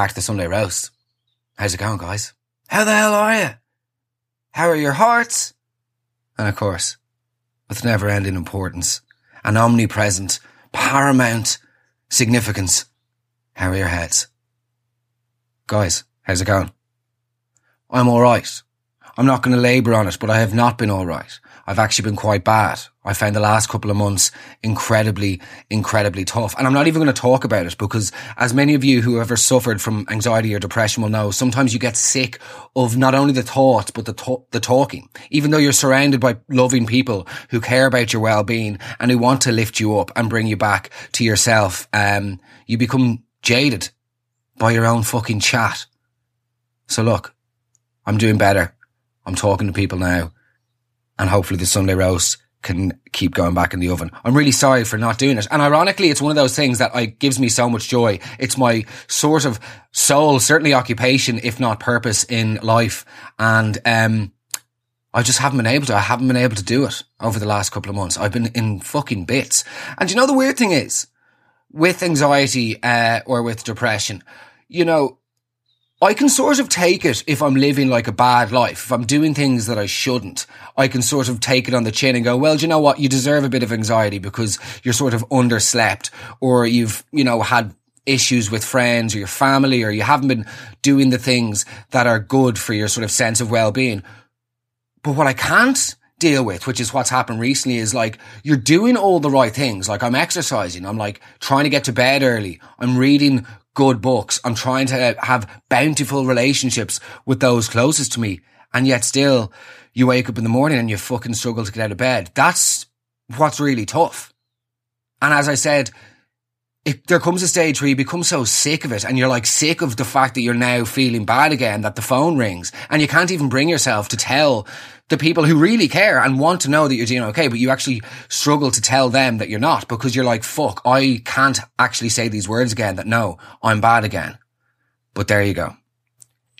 Back to the Sunday Roast. How's it going, guys? How the hell are you? How are your hearts? And of course, with never ending importance and omnipresent, paramount significance, how are your heads? Guys, how's it going? I'm alright. I'm not going to labour on it, but I have not been alright. I've actually been quite bad. I found the last couple of months incredibly, incredibly tough. And I'm not even going to talk about it because as many of you who have ever suffered from anxiety or depression will know, sometimes you get sick of not only the thoughts, but the, to- the talking. Even though you're surrounded by loving people who care about your well-being and who want to lift you up and bring you back to yourself, um, you become jaded by your own fucking chat. So look, I'm doing better. I'm talking to people now and hopefully the Sunday roast can keep going back in the oven. I'm really sorry for not doing it. And ironically, it's one of those things that I, gives me so much joy. It's my sort of soul, certainly occupation, if not purpose in life. And, um, I just haven't been able to. I haven't been able to do it over the last couple of months. I've been in fucking bits. And you know, the weird thing is with anxiety, uh, or with depression, you know, I can sort of take it if I'm living like a bad life. If I'm doing things that I shouldn't, I can sort of take it on the chin and go, well, do you know what? You deserve a bit of anxiety because you're sort of underslept or you've, you know, had issues with friends or your family or you haven't been doing the things that are good for your sort of sense of well-being. But what I can't deal with, which is what's happened recently, is like you're doing all the right things. Like I'm exercising, I'm like trying to get to bed early, I'm reading good books. I'm trying to have bountiful relationships with those closest to me. And yet still you wake up in the morning and you fucking struggle to get out of bed. That's what's really tough. And as I said, it, there comes a stage where you become so sick of it and you're like sick of the fact that you're now feeling bad again, that the phone rings and you can't even bring yourself to tell the people who really care and want to know that you're doing okay, but you actually struggle to tell them that you're not because you're like, fuck, I can't actually say these words again that no, I'm bad again. But there you go.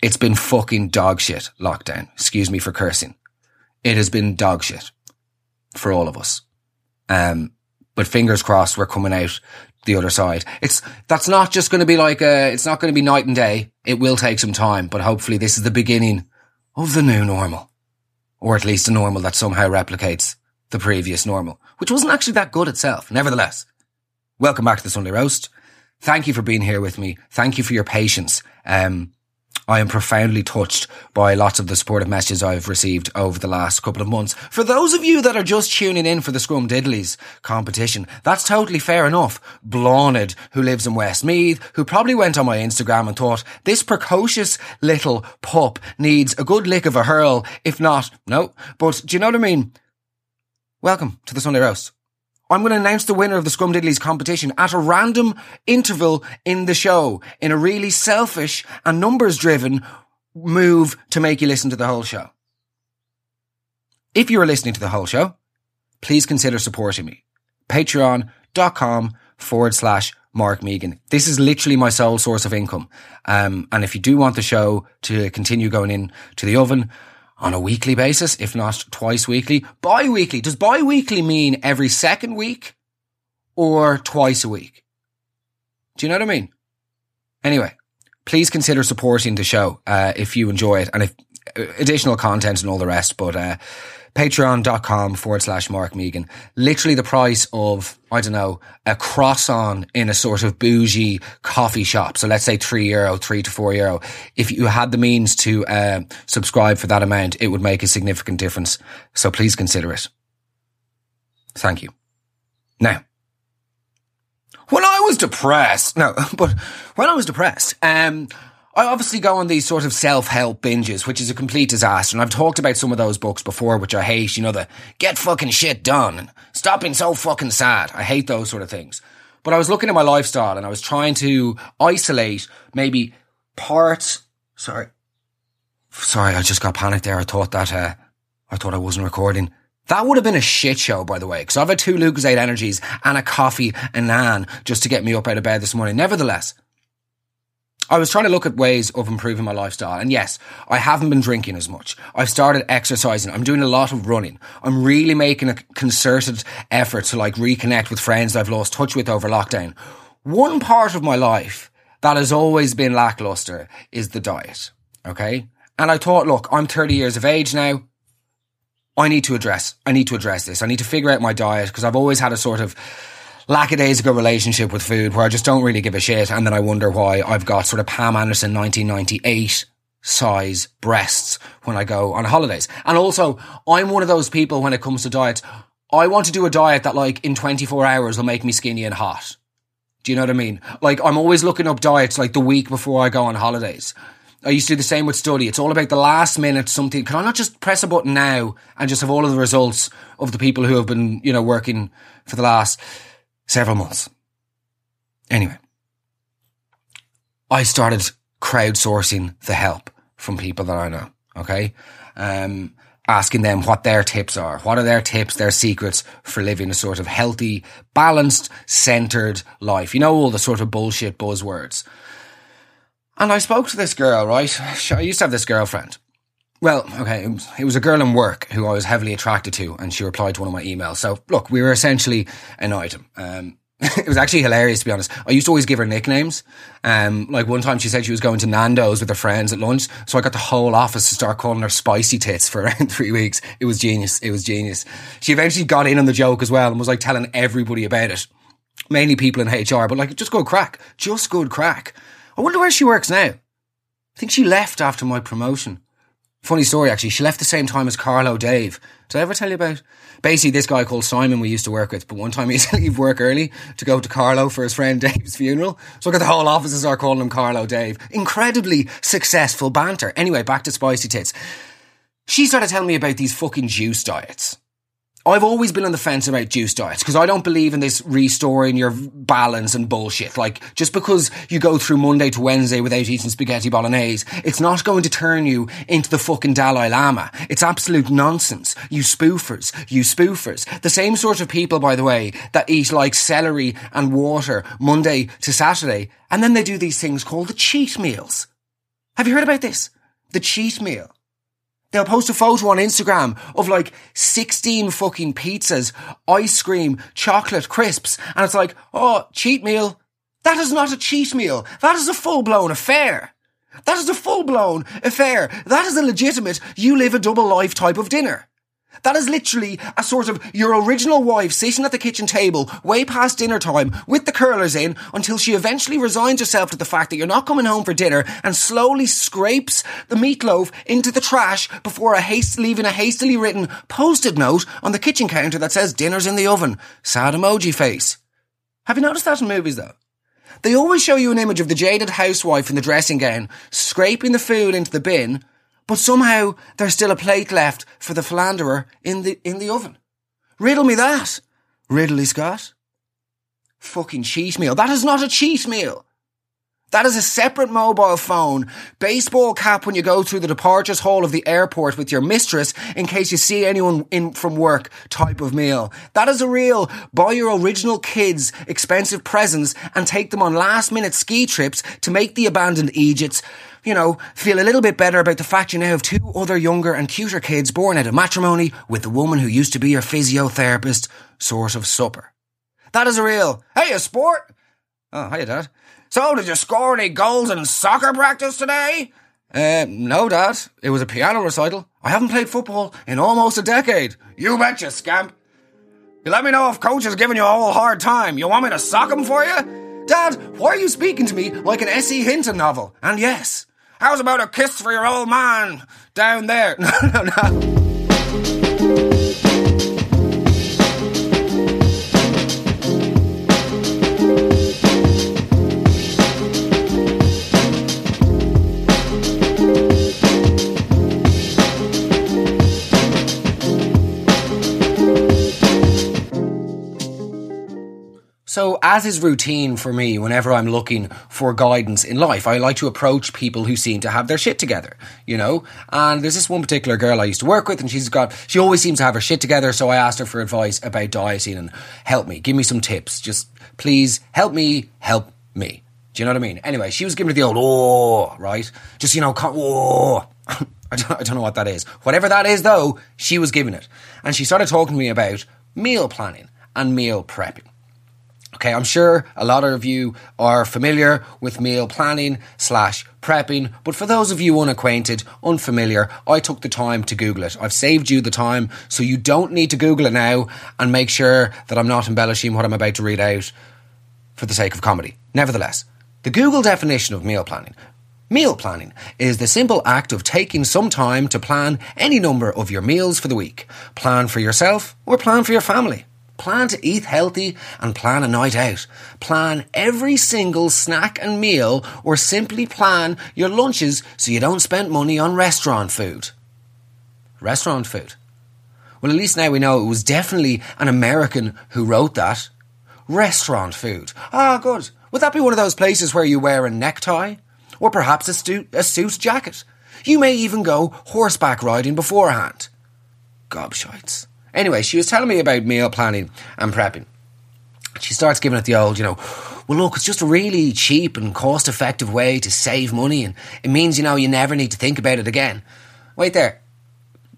It's been fucking dog shit lockdown. Excuse me for cursing. It has been dog shit for all of us. Um, but fingers crossed we're coming out the other side. It's, that's not just going to be like a, it's not going to be night and day. It will take some time, but hopefully this is the beginning of the new normal or at least a normal that somehow replicates the previous normal, which wasn't actually that good itself. Nevertheless, welcome back to the Sunday Roast. Thank you for being here with me. Thank you for your patience. Um, I am profoundly touched by lots of the supportive messages I've received over the last couple of months. For those of you that are just tuning in for the Scrumdiddly's competition, that's totally fair enough. Blonid, who lives in Westmeath, who probably went on my Instagram and thought, this precocious little pup needs a good lick of a hurl. If not, no. But do you know what I mean? Welcome to the Sunday Roast. I'm going to announce the winner of the Scrumdiddly's competition at a random interval in the show in a really selfish and numbers driven move to make you listen to the whole show. If you are listening to the whole show, please consider supporting me. Patreon.com forward slash Mark Megan. This is literally my sole source of income. Um, and if you do want the show to continue going in to the oven, on a weekly basis, if not twice weekly. Bi-weekly. Does bi-weekly mean every second week or twice a week? Do you know what I mean? Anyway, please consider supporting the show, uh, if you enjoy it and if uh, additional content and all the rest. But, uh, patreon.com forward slash Mark Megan. Literally the price of, I don't know, a croissant in a sort of bougie coffee shop. So let's say three euro, three to four euro. If you had the means to uh, subscribe for that amount, it would make a significant difference. So please consider it. Thank you. Now, when I was depressed, no, but when I was depressed, um, I obviously go on these sort of self-help binges, which is a complete disaster. And I've talked about some of those books before, which I hate. You know, the get fucking shit done stop being so fucking sad. I hate those sort of things. But I was looking at my lifestyle and I was trying to isolate maybe parts. Sorry. Sorry, I just got panicked there. I thought that, uh, I thought I wasn't recording. That would have been a shit show, by the way, because I've had two Lucozade energies and a coffee and nan just to get me up out of bed this morning. Nevertheless, I was trying to look at ways of improving my lifestyle. And yes, I haven't been drinking as much. I've started exercising. I'm doing a lot of running. I'm really making a concerted effort to like reconnect with friends I've lost touch with over lockdown. One part of my life that has always been lackluster is the diet. Okay. And I thought, look, I'm 30 years of age now. I need to address, I need to address this. I need to figure out my diet because I've always had a sort of lackadaisical relationship with food where I just don't really give a shit. And then I wonder why I've got sort of Pam Anderson 1998 size breasts when I go on holidays. And also, I'm one of those people when it comes to diet, I want to do a diet that like in 24 hours will make me skinny and hot. Do you know what I mean? Like I'm always looking up diets like the week before I go on holidays. I used to do the same with study. It's all about the last minute something. Can I not just press a button now and just have all of the results of the people who have been, you know, working for the last several months? Anyway, I started crowdsourcing the help from people that I know. Okay. Um, asking them what their tips are. What are their tips, their secrets for living a sort of healthy, balanced, centered life? You know, all the sort of bullshit buzzwords. And I spoke to this girl, right? I used to have this girlfriend. Well, okay, it was, a girl in work who I was heavily attracted to, and she replied to one of my emails. So, look, we were essentially an item. Um, it was actually hilarious to be honest. I used to always give her nicknames. Um, like one time she said she was going to Nando's with her friends at lunch, so I got the whole office to start calling her spicy tits for around three weeks. It was genius. It was genius. She eventually got in on the joke as well and was like telling everybody about it. Mainly people in HR, but like just good crack. Just good crack. I wonder where she works now. I think she left after my promotion. Funny story, actually. She left the same time as Carlow Dave. Did I ever tell you about? Basically, this guy called Simon we used to work with, but one time he had to leave work early to go to Carlow for his friend Dave's funeral. So look at the whole office are calling him Carlow Dave. Incredibly successful banter. Anyway, back to Spicy Tits. She started telling me about these fucking juice diets. I've always been on the fence about juice diets because I don't believe in this restoring your balance and bullshit. Like, just because you go through Monday to Wednesday without eating spaghetti bolognese, it's not going to turn you into the fucking Dalai Lama. It's absolute nonsense. You spoofers. You spoofers. The same sort of people, by the way, that eat like celery and water Monday to Saturday, and then they do these things called the cheat meals. Have you heard about this? The cheat meal. They'll post a photo on Instagram of like 16 fucking pizzas, ice cream, chocolate, crisps, and it's like, oh, cheat meal. That is not a cheat meal. That is a full blown affair. That is a full blown affair. That is a legitimate, you live a double life type of dinner. That is literally a sort of your original wife sitting at the kitchen table way past dinner time with the curlers in until she eventually resigns herself to the fact that you're not coming home for dinner and slowly scrapes the meatloaf into the trash before a leaving a hastily written post-it note on the kitchen counter that says dinner's in the oven. Sad emoji face. Have you noticed that in movies though? They always show you an image of the jaded housewife in the dressing gown scraping the food into the bin but somehow there's still a plate left for the philanderer in the, in the oven. Riddle me that, Ridley Scott. Fucking cheat meal. That is not a cheat meal. That is a separate mobile phone, baseball cap when you go through the departures hall of the airport with your mistress in case you see anyone in from work type of meal. That is a real buy your original kids expensive presents and take them on last minute ski trips to make the abandoned Egypts you know, feel a little bit better about the fact you now have two other younger and cuter kids born out of matrimony with the woman who used to be your physiotherapist sort of supper. That is a real, hey, a sport? Oh, hiya, Dad. So, did you score any goals in soccer practice today? Uh, no, Dad. It was a piano recital. I haven't played football in almost a decade. You betcha, scamp. You let me know if coach is giving you a whole hard time. You want me to sock him for you? Dad, why are you speaking to me like an S.E. Hinton novel? And yes, How's about a kiss for your old man down there? No, no, no. So, as is routine for me, whenever I'm looking for guidance in life, I like to approach people who seem to have their shit together, you know? And there's this one particular girl I used to work with, and she's got, she always seems to have her shit together. So I asked her for advice about dieting and help me, give me some tips. Just please help me, help me. Do you know what I mean? Anyway, she was giving me the old, oh, right? Just, you know, oh. I don't, I don't know what that is. Whatever that is, though, she was giving it. And she started talking to me about meal planning and meal prepping. Okay, I'm sure a lot of you are familiar with meal planning slash prepping, but for those of you unacquainted, unfamiliar, I took the time to Google it. I've saved you the time, so you don't need to Google it now and make sure that I'm not embellishing what I'm about to read out for the sake of comedy. Nevertheless, the Google definition of meal planning. Meal planning is the simple act of taking some time to plan any number of your meals for the week. Plan for yourself or plan for your family. Plan to eat healthy and plan a night out. Plan every single snack and meal or simply plan your lunches so you don't spend money on restaurant food. Restaurant food. Well, at least now we know it was definitely an American who wrote that. Restaurant food. Ah, good. Would that be one of those places where you wear a necktie? Or perhaps a, stu- a suit jacket? You may even go horseback riding beforehand. Gobshites. Anyway, she was telling me about meal planning and prepping. She starts giving it the old, you know, well, look, it's just a really cheap and cost effective way to save money, and it means, you know, you never need to think about it again. Wait there.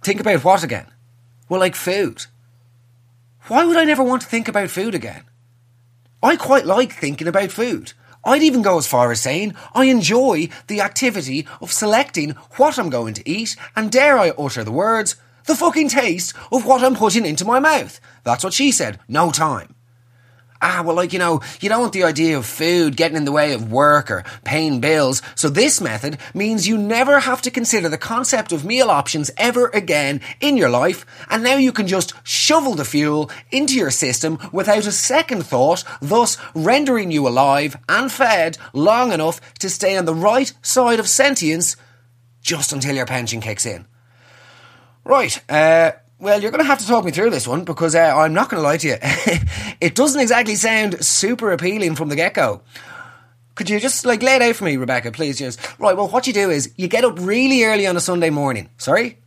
Think about what again? Well, like food. Why would I never want to think about food again? I quite like thinking about food. I'd even go as far as saying I enjoy the activity of selecting what I'm going to eat, and dare I utter the words, the fucking taste of what I'm putting into my mouth. That's what she said. No time. Ah, well, like, you know, you don't want the idea of food getting in the way of work or paying bills, so this method means you never have to consider the concept of meal options ever again in your life, and now you can just shovel the fuel into your system without a second thought, thus rendering you alive and fed long enough to stay on the right side of sentience just until your pension kicks in. Right, uh, well, you're going to have to talk me through this one because uh, I'm not going to lie to you. it doesn't exactly sound super appealing from the get go. Could you just like lay it out for me, Rebecca, please? Just right. Well, what you do is you get up really early on a Sunday morning. Sorry.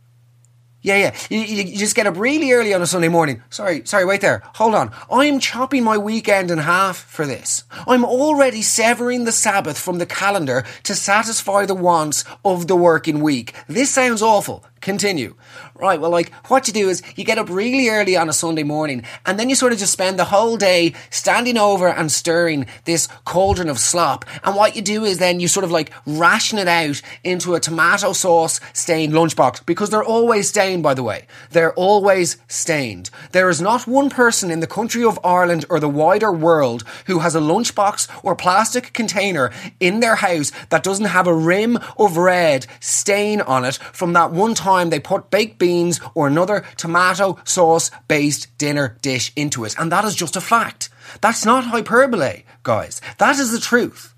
Yeah, yeah. You, you, just get up really early on a Sunday morning. Sorry, sorry, wait there. Hold on. I'm chopping my weekend in half for this. I'm already severing the Sabbath from the calendar to satisfy the wants of the working week. This sounds awful. Continue. Right, well, like, what you do is you get up really early on a Sunday morning and then you sort of just spend the whole day standing over and stirring this cauldron of slop. And what you do is then you sort of like ration it out into a tomato sauce stained lunchbox because they're always stained, by the way. They're always stained. There is not one person in the country of Ireland or the wider world who has a lunchbox or plastic container in their house that doesn't have a rim of red stain on it from that one time time they put baked beans or another tomato sauce based dinner dish into it. And that is just a fact. That's not hyperbole, guys. That is the truth.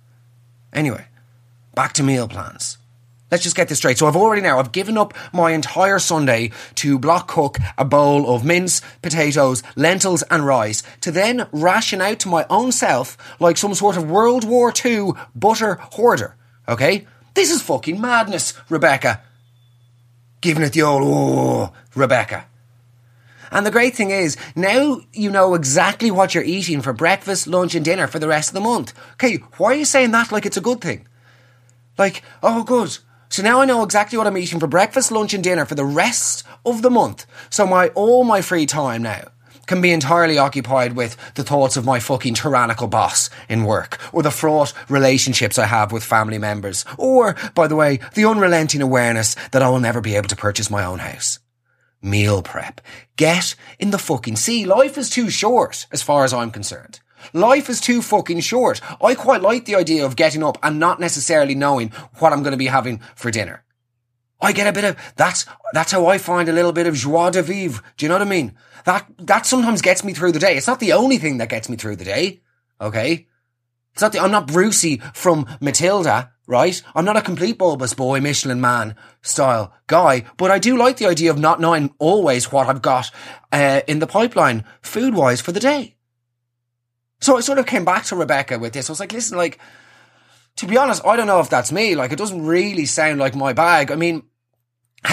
Anyway, back to meal plans. Let's just get this straight. So I've already now, I've given up my entire Sunday to block cook a bowl of mince, potatoes, lentils and rice to then ration out to my own self like some sort of World War II butter hoarder. Okay? This is fucking madness, Rebecca giving it the old, oh, Rebecca. And the great thing is, now you know exactly what you're eating for breakfast, lunch, and dinner for the rest of the month. Okay, why are you saying that like it's a good thing? Like, oh, good. So now I know exactly what I'm eating for breakfast, lunch, and dinner for the rest of the month. So my all my free time now can be entirely occupied with the thoughts of my fucking tyrannical boss in work, or the fraught relationships I have with family members, or, by the way, the unrelenting awareness that I will never be able to purchase my own house. Meal prep. Get in the fucking sea. Life is too short, as far as I'm concerned. Life is too fucking short. I quite like the idea of getting up and not necessarily knowing what I'm going to be having for dinner. I get a bit of, that's, that's how I find a little bit of joie de vivre. Do you know what I mean? That, that sometimes gets me through the day. It's not the only thing that gets me through the day. Okay. It's not the, I'm not Brucey from Matilda, right? I'm not a complete bulbous boy, Michelin man style guy, but I do like the idea of not knowing always what I've got, uh, in the pipeline food wise for the day. So I sort of came back to Rebecca with this. I was like, listen, like, to be honest, I don't know if that's me. Like, it doesn't really sound like my bag. I mean,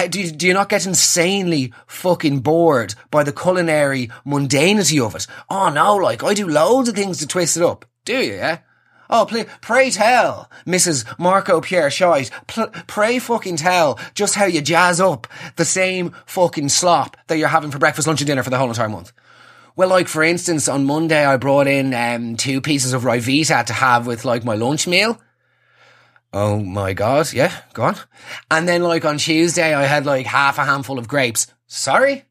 do you, do you not get insanely fucking bored by the culinary mundanity of it? Oh no, like, I do loads of things to twist it up. Do you, yeah? Oh, play, pray tell, Mrs. Marco Pierre Scheidt, pl- pray fucking tell just how you jazz up the same fucking slop that you're having for breakfast, lunch and dinner for the whole entire month. Well, like for instance, on Monday I brought in um, two pieces of Ryvita to have with like my lunch meal. Oh my god, yeah, go on. And then like on Tuesday I had like half a handful of grapes. Sorry?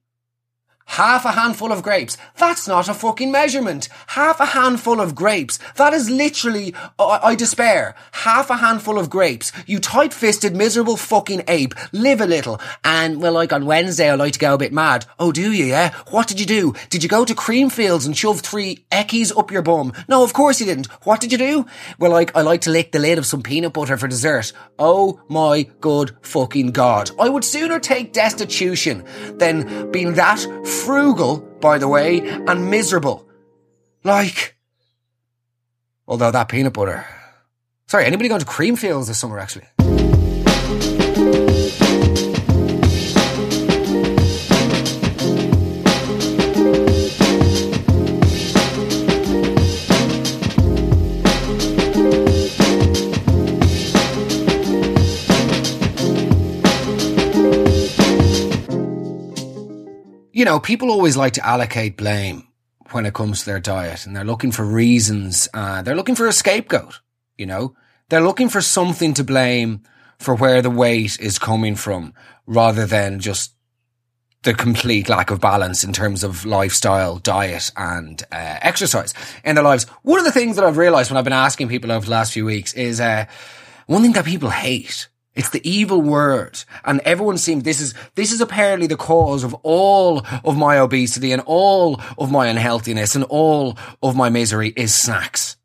Half a handful of grapes. That's not a fucking measurement. Half a handful of grapes. That is literally, I, I despair. Half a handful of grapes. You tight-fisted, miserable fucking ape. Live a little. And, well, like on Wednesday, I like to go a bit mad. Oh, do you, yeah? What did you do? Did you go to Creamfields and shove three eckies up your bum? No, of course you didn't. What did you do? Well, like, I like to lick the lid of some peanut butter for dessert. Oh my good fucking god. I would sooner take destitution than being that frugal, by the way, and miserable. Like, although that peanut butter. Sorry, anybody going to Creamfields this summer, actually? You know, people always like to allocate blame when it comes to their diet and they're looking for reasons. Uh, they're looking for a scapegoat, you know, they're looking for something to blame for where the weight is coming from rather than just the complete lack of balance in terms of lifestyle, diet and uh, exercise in their lives. One of the things that I've realized when I've been asking people over the last few weeks is, uh, one thing that people hate it's the evil word. And everyone seems, this is, this is apparently the cause of all of my obesity and all of my unhealthiness and all of my misery is snacks.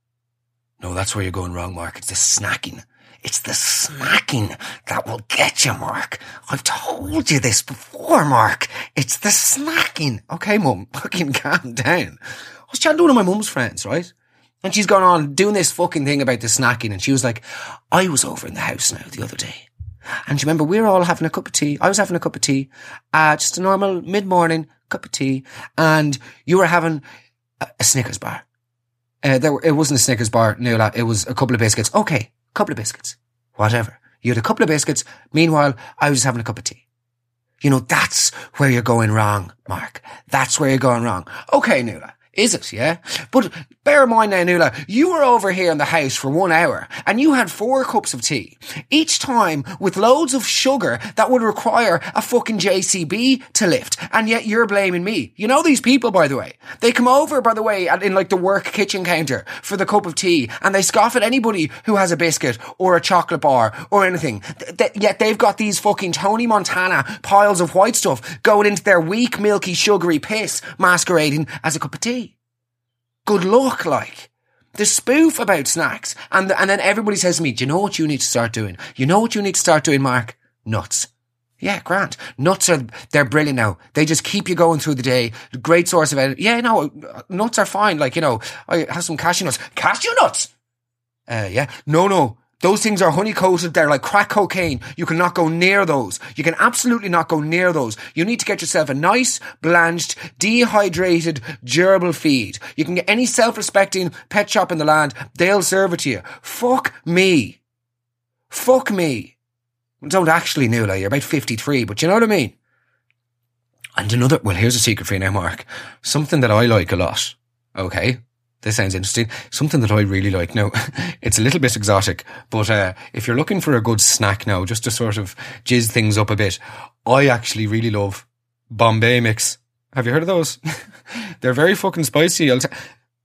No, that's where you're going wrong, Mark. It's the snacking. It's the snacking that will get you, Mark. I've told you this before, Mark. It's the snacking. Okay, mum, fucking calm down. I was chatting to one of my mum's friends, right? And she's gone on doing this fucking thing about the snacking. And she was like, I was over in the house now the other day. And you remember we were all having a cup of tea. I was having a cup of tea, uh, just a normal mid morning cup of tea. And you were having a, a Snickers bar. Uh, there were, it wasn't a Snickers bar, Nuala. It was a couple of biscuits. Okay. Couple of biscuits. Whatever. You had a couple of biscuits. Meanwhile, I was having a cup of tea. You know, that's where you're going wrong, Mark. That's where you're going wrong. Okay, Nuala. Is it? Yeah. But bear in mind now, you were over here in the house for one hour and you had four cups of tea. Each time with loads of sugar that would require a fucking JCB to lift. And yet you're blaming me. You know these people, by the way. They come over, by the way, in like the work kitchen counter for the cup of tea and they scoff at anybody who has a biscuit or a chocolate bar or anything. Th- yet they've got these fucking Tony Montana piles of white stuff going into their weak, milky, sugary piss masquerading as a cup of tea good luck, like. The spoof about snacks. And, and then everybody says to me, do you know what you need to start doing? You know what you need to start doing, Mark? Nuts. Yeah, grant. Nuts are, they're brilliant now. They just keep you going through the day. Great source of energy. Yeah, no, nuts are fine. Like, you know, I have some cashew nuts. Cashew nuts! Uh, yeah. No, no. Those things are honey coated. They're like crack cocaine. You cannot go near those. You can absolutely not go near those. You need to get yourself a nice, blanched, dehydrated, gerbil feed. You can get any self-respecting pet shop in the land. They'll serve it to you. Fuck me. Fuck me. Don't actually, Nuala. You're about 53, but you know what I mean? And another, well, here's a secret for you now, Mark. Something that I like a lot. Okay this sounds interesting. Something that I really like now. it's a little bit exotic, but uh, if you're looking for a good snack now, just to sort of jizz things up a bit, I actually really love Bombay mix. Have you heard of those? They're very fucking spicy. I'll T-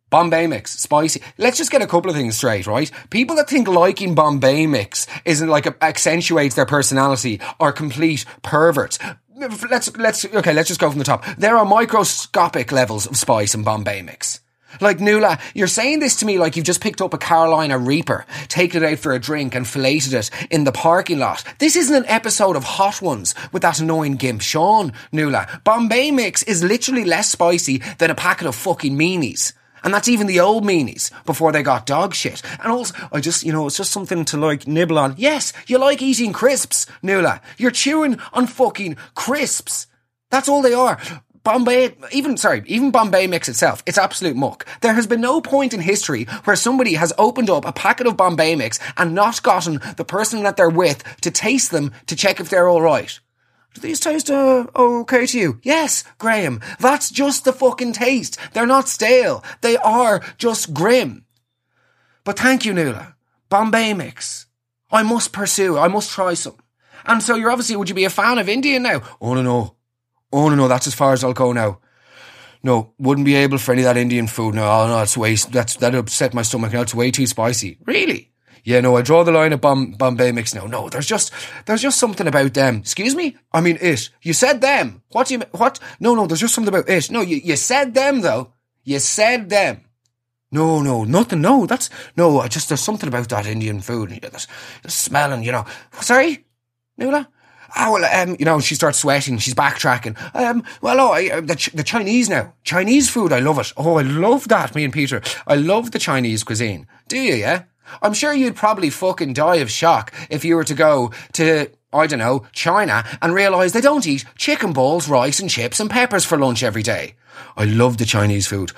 Bombay mix, spicy. Let's just get a couple of things straight, right? People that think liking Bombay mix isn't like a, accentuates their personality are complete perverts let's let's okay let's just go from the top there are microscopic levels of spice in bombay mix like, Nuala, you're saying this to me like you've just picked up a Carolina Reaper, taken it out for a drink and filleted it in the parking lot. This isn't an episode of Hot Ones with that annoying gimp Sean, Nuala. Bombay Mix is literally less spicy than a packet of fucking meanies. And that's even the old meanies before they got dog shit. And also, I just, you know, it's just something to like nibble on. Yes, you like eating crisps, Nuala. You're chewing on fucking crisps. That's all they are. Bombay, even, sorry, even Bombay mix itself, it's absolute muck. There has been no point in history where somebody has opened up a packet of Bombay mix and not gotten the person that they're with to taste them to check if they're alright. Do these taste uh, okay to you? Yes, Graham. That's just the fucking taste. They're not stale. They are just grim. But thank you, Nuala. Bombay mix. I must pursue. I must try some. And so you're obviously, would you be a fan of Indian now? Oh, no, no. Oh, no, no. That's as far as I'll go now. No, wouldn't be able for any of that Indian food. No, oh, no, that's way, that's, that upset my stomach. Now it's way too spicy. Really? Yeah, no, I draw the line at Bom- Bombay mix now. No, there's just, there's just something about them. Excuse me? I mean, it. You said them. What do you, what? No, no, there's just something about it. No, you, you said them though. You said them. No, no, nothing. No, that's, no, I just, there's something about that Indian food. There's, there's smelling, you know. Sorry? Nuala? Ah, well, um, you know, she starts sweating. She's backtracking. Um, well, oh, I, uh, the, the Chinese now. Chinese food, I love it. Oh, I love that, me and Peter. I love the Chinese cuisine. Do you, yeah? I'm sure you'd probably fucking die of shock if you were to go to, I don't know, China and realise they don't eat chicken balls, rice and chips and peppers for lunch every day. I love the Chinese food.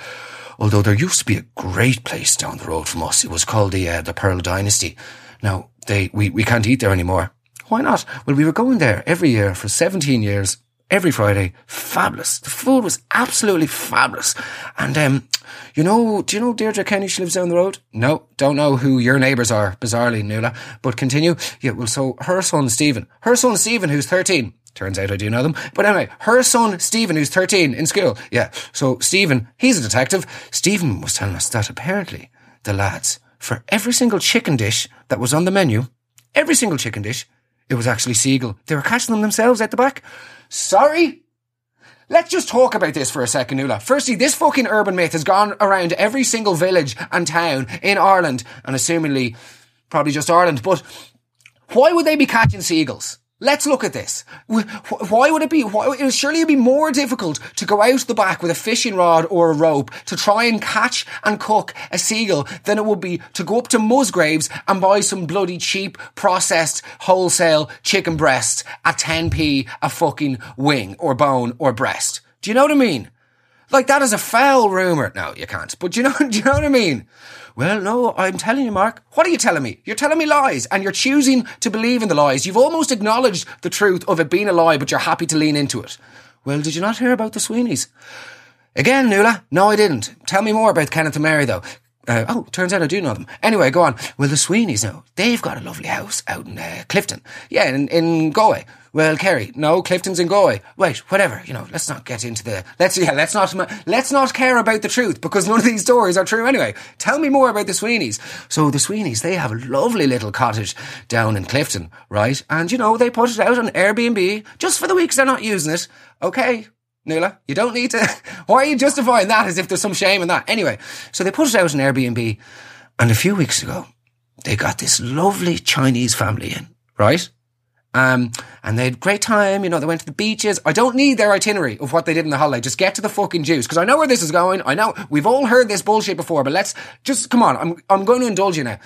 Although there used to be a great place down the road from us. It was called the, uh, the Pearl Dynasty. Now, they, we, we can't eat there anymore why not? Well, we were going there every year for 17 years, every Friday. Fabulous. The food was absolutely fabulous. And, um, you know, do you know Deirdre Kenny? She lives down the road. No, don't know who your neighbours are, bizarrely, Nuala. But continue. Yeah, well, so her son Stephen, her son Stephen, who's 13. Turns out I do know them. But anyway, her son Stephen, who's 13 in school. Yeah. So Stephen, he's a detective. Stephen was telling us that apparently the lads, for every single chicken dish that was on the menu, every single chicken dish, it was actually Seagull. They were catching them themselves at the back. Sorry? Let's just talk about this for a second, Nuala. Firstly, this fucking urban myth has gone around every single village and town in Ireland, and assumingly, probably just Ireland, but why would they be catching seagulls? Let's look at this. Why would it be? Why, it surely it'd be more difficult to go out the back with a fishing rod or a rope to try and catch and cook a seagull than it would be to go up to Musgraves and buy some bloody cheap processed wholesale chicken breast at 10p a fucking wing or bone or breast. Do you know what I mean? Like that is a foul rumour. No, you can't. But you know, do you know what I mean? Well, no, I'm telling you, Mark. What are you telling me? You're telling me lies and you're choosing to believe in the lies. You've almost acknowledged the truth of it being a lie, but you're happy to lean into it. Well, did you not hear about the Sweeneys? Again, Nuala? No, I didn't. Tell me more about Kenneth and Mary, though. Uh, oh, turns out I do know them. Anyway, go on. Well, the Sweeneys now, they've got a lovely house out in uh, Clifden. Yeah, in, in Galway. Well, Kerry, no, Clifden's in Galway. Wait, whatever. You know, let's not get into the. Let's yeah, let's not let's not care about the truth because none of these stories are true anyway. Tell me more about the Sweeneys. So the Sweeneys, they have a lovely little cottage down in Clifton, right? And you know, they put it out on Airbnb just for the weeks they're not using it. Okay, Nuala, you don't need to. Why are you justifying that as if there's some shame in that? Anyway, so they put it out on Airbnb, and a few weeks ago, they got this lovely Chinese family in, right? Um, and they had a great time. You know, they went to the beaches. I don't need their itinerary of what they did in the holiday. Just get to the fucking juice. Cause I know where this is going. I know we've all heard this bullshit before, but let's just come on. I'm, I'm going to indulge you now.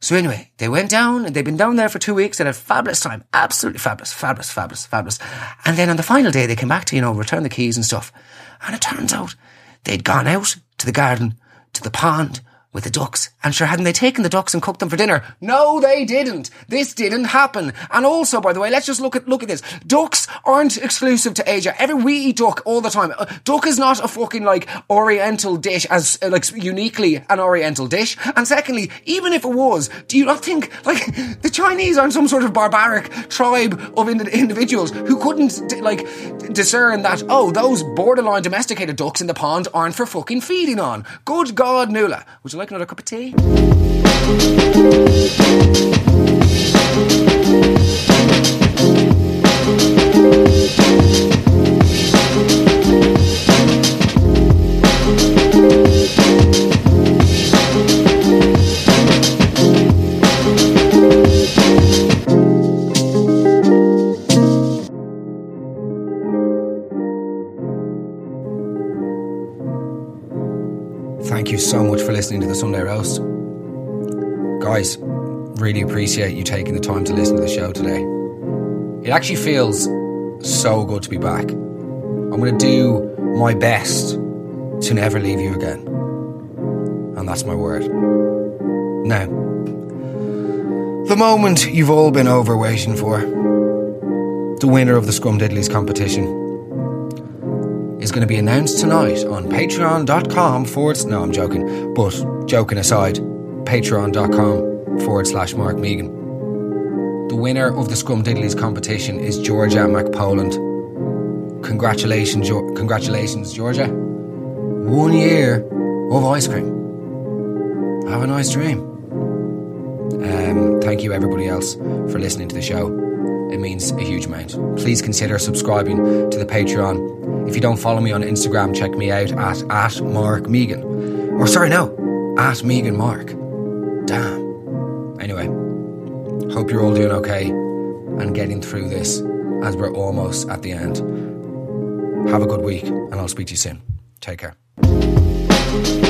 So anyway, they went down and they've been down there for two weeks They had a fabulous time. Absolutely fabulous, fabulous, fabulous, fabulous. And then on the final day, they came back to, you know, return the keys and stuff. And it turns out they'd gone out to the garden, to the pond, with the ducks. And sure, hadn't they taken the ducks and cooked them for dinner? No, they didn't. This didn't happen. And also, by the way, let's just look at, look at this. Ducks aren't exclusive to Asia. Every, we eat duck all the time. Uh, duck is not a fucking like oriental dish as uh, like uniquely an oriental dish. And secondly, even if it was, do you not think like the Chinese aren't some sort of barbaric tribe of ind- individuals who couldn't like discern that, oh, those borderline domesticated ducks in the pond aren't for fucking feeding on. Good God, Nuala. Would you like like another cup of tea? Listening to the Sunday Roast. Guys, really appreciate you taking the time to listen to the show today. It actually feels so good to be back. I'm going to do my best to never leave you again. And that's my word. Now, the moment you've all been over waiting for. the winner of the Scrumdiddly's competition is going to be announced tonight on patreon.com forward. No, I'm joking. But joking aside, patreon.com forward slash Mark Megan. The winner of the Scrum Scrumdiddly's competition is Georgia McPoland. Congratulations, jo- congratulations, Georgia. One year of ice cream. Have a nice dream. Um, thank you, everybody else, for listening to the show. It means a huge amount. Please consider subscribing to the Patreon. If you don't follow me on Instagram, check me out at, at Mark Megan. Or sorry, no, at Megan Mark. Damn. Anyway, hope you're all doing okay and getting through this as we're almost at the end. Have a good week, and I'll speak to you soon. Take care.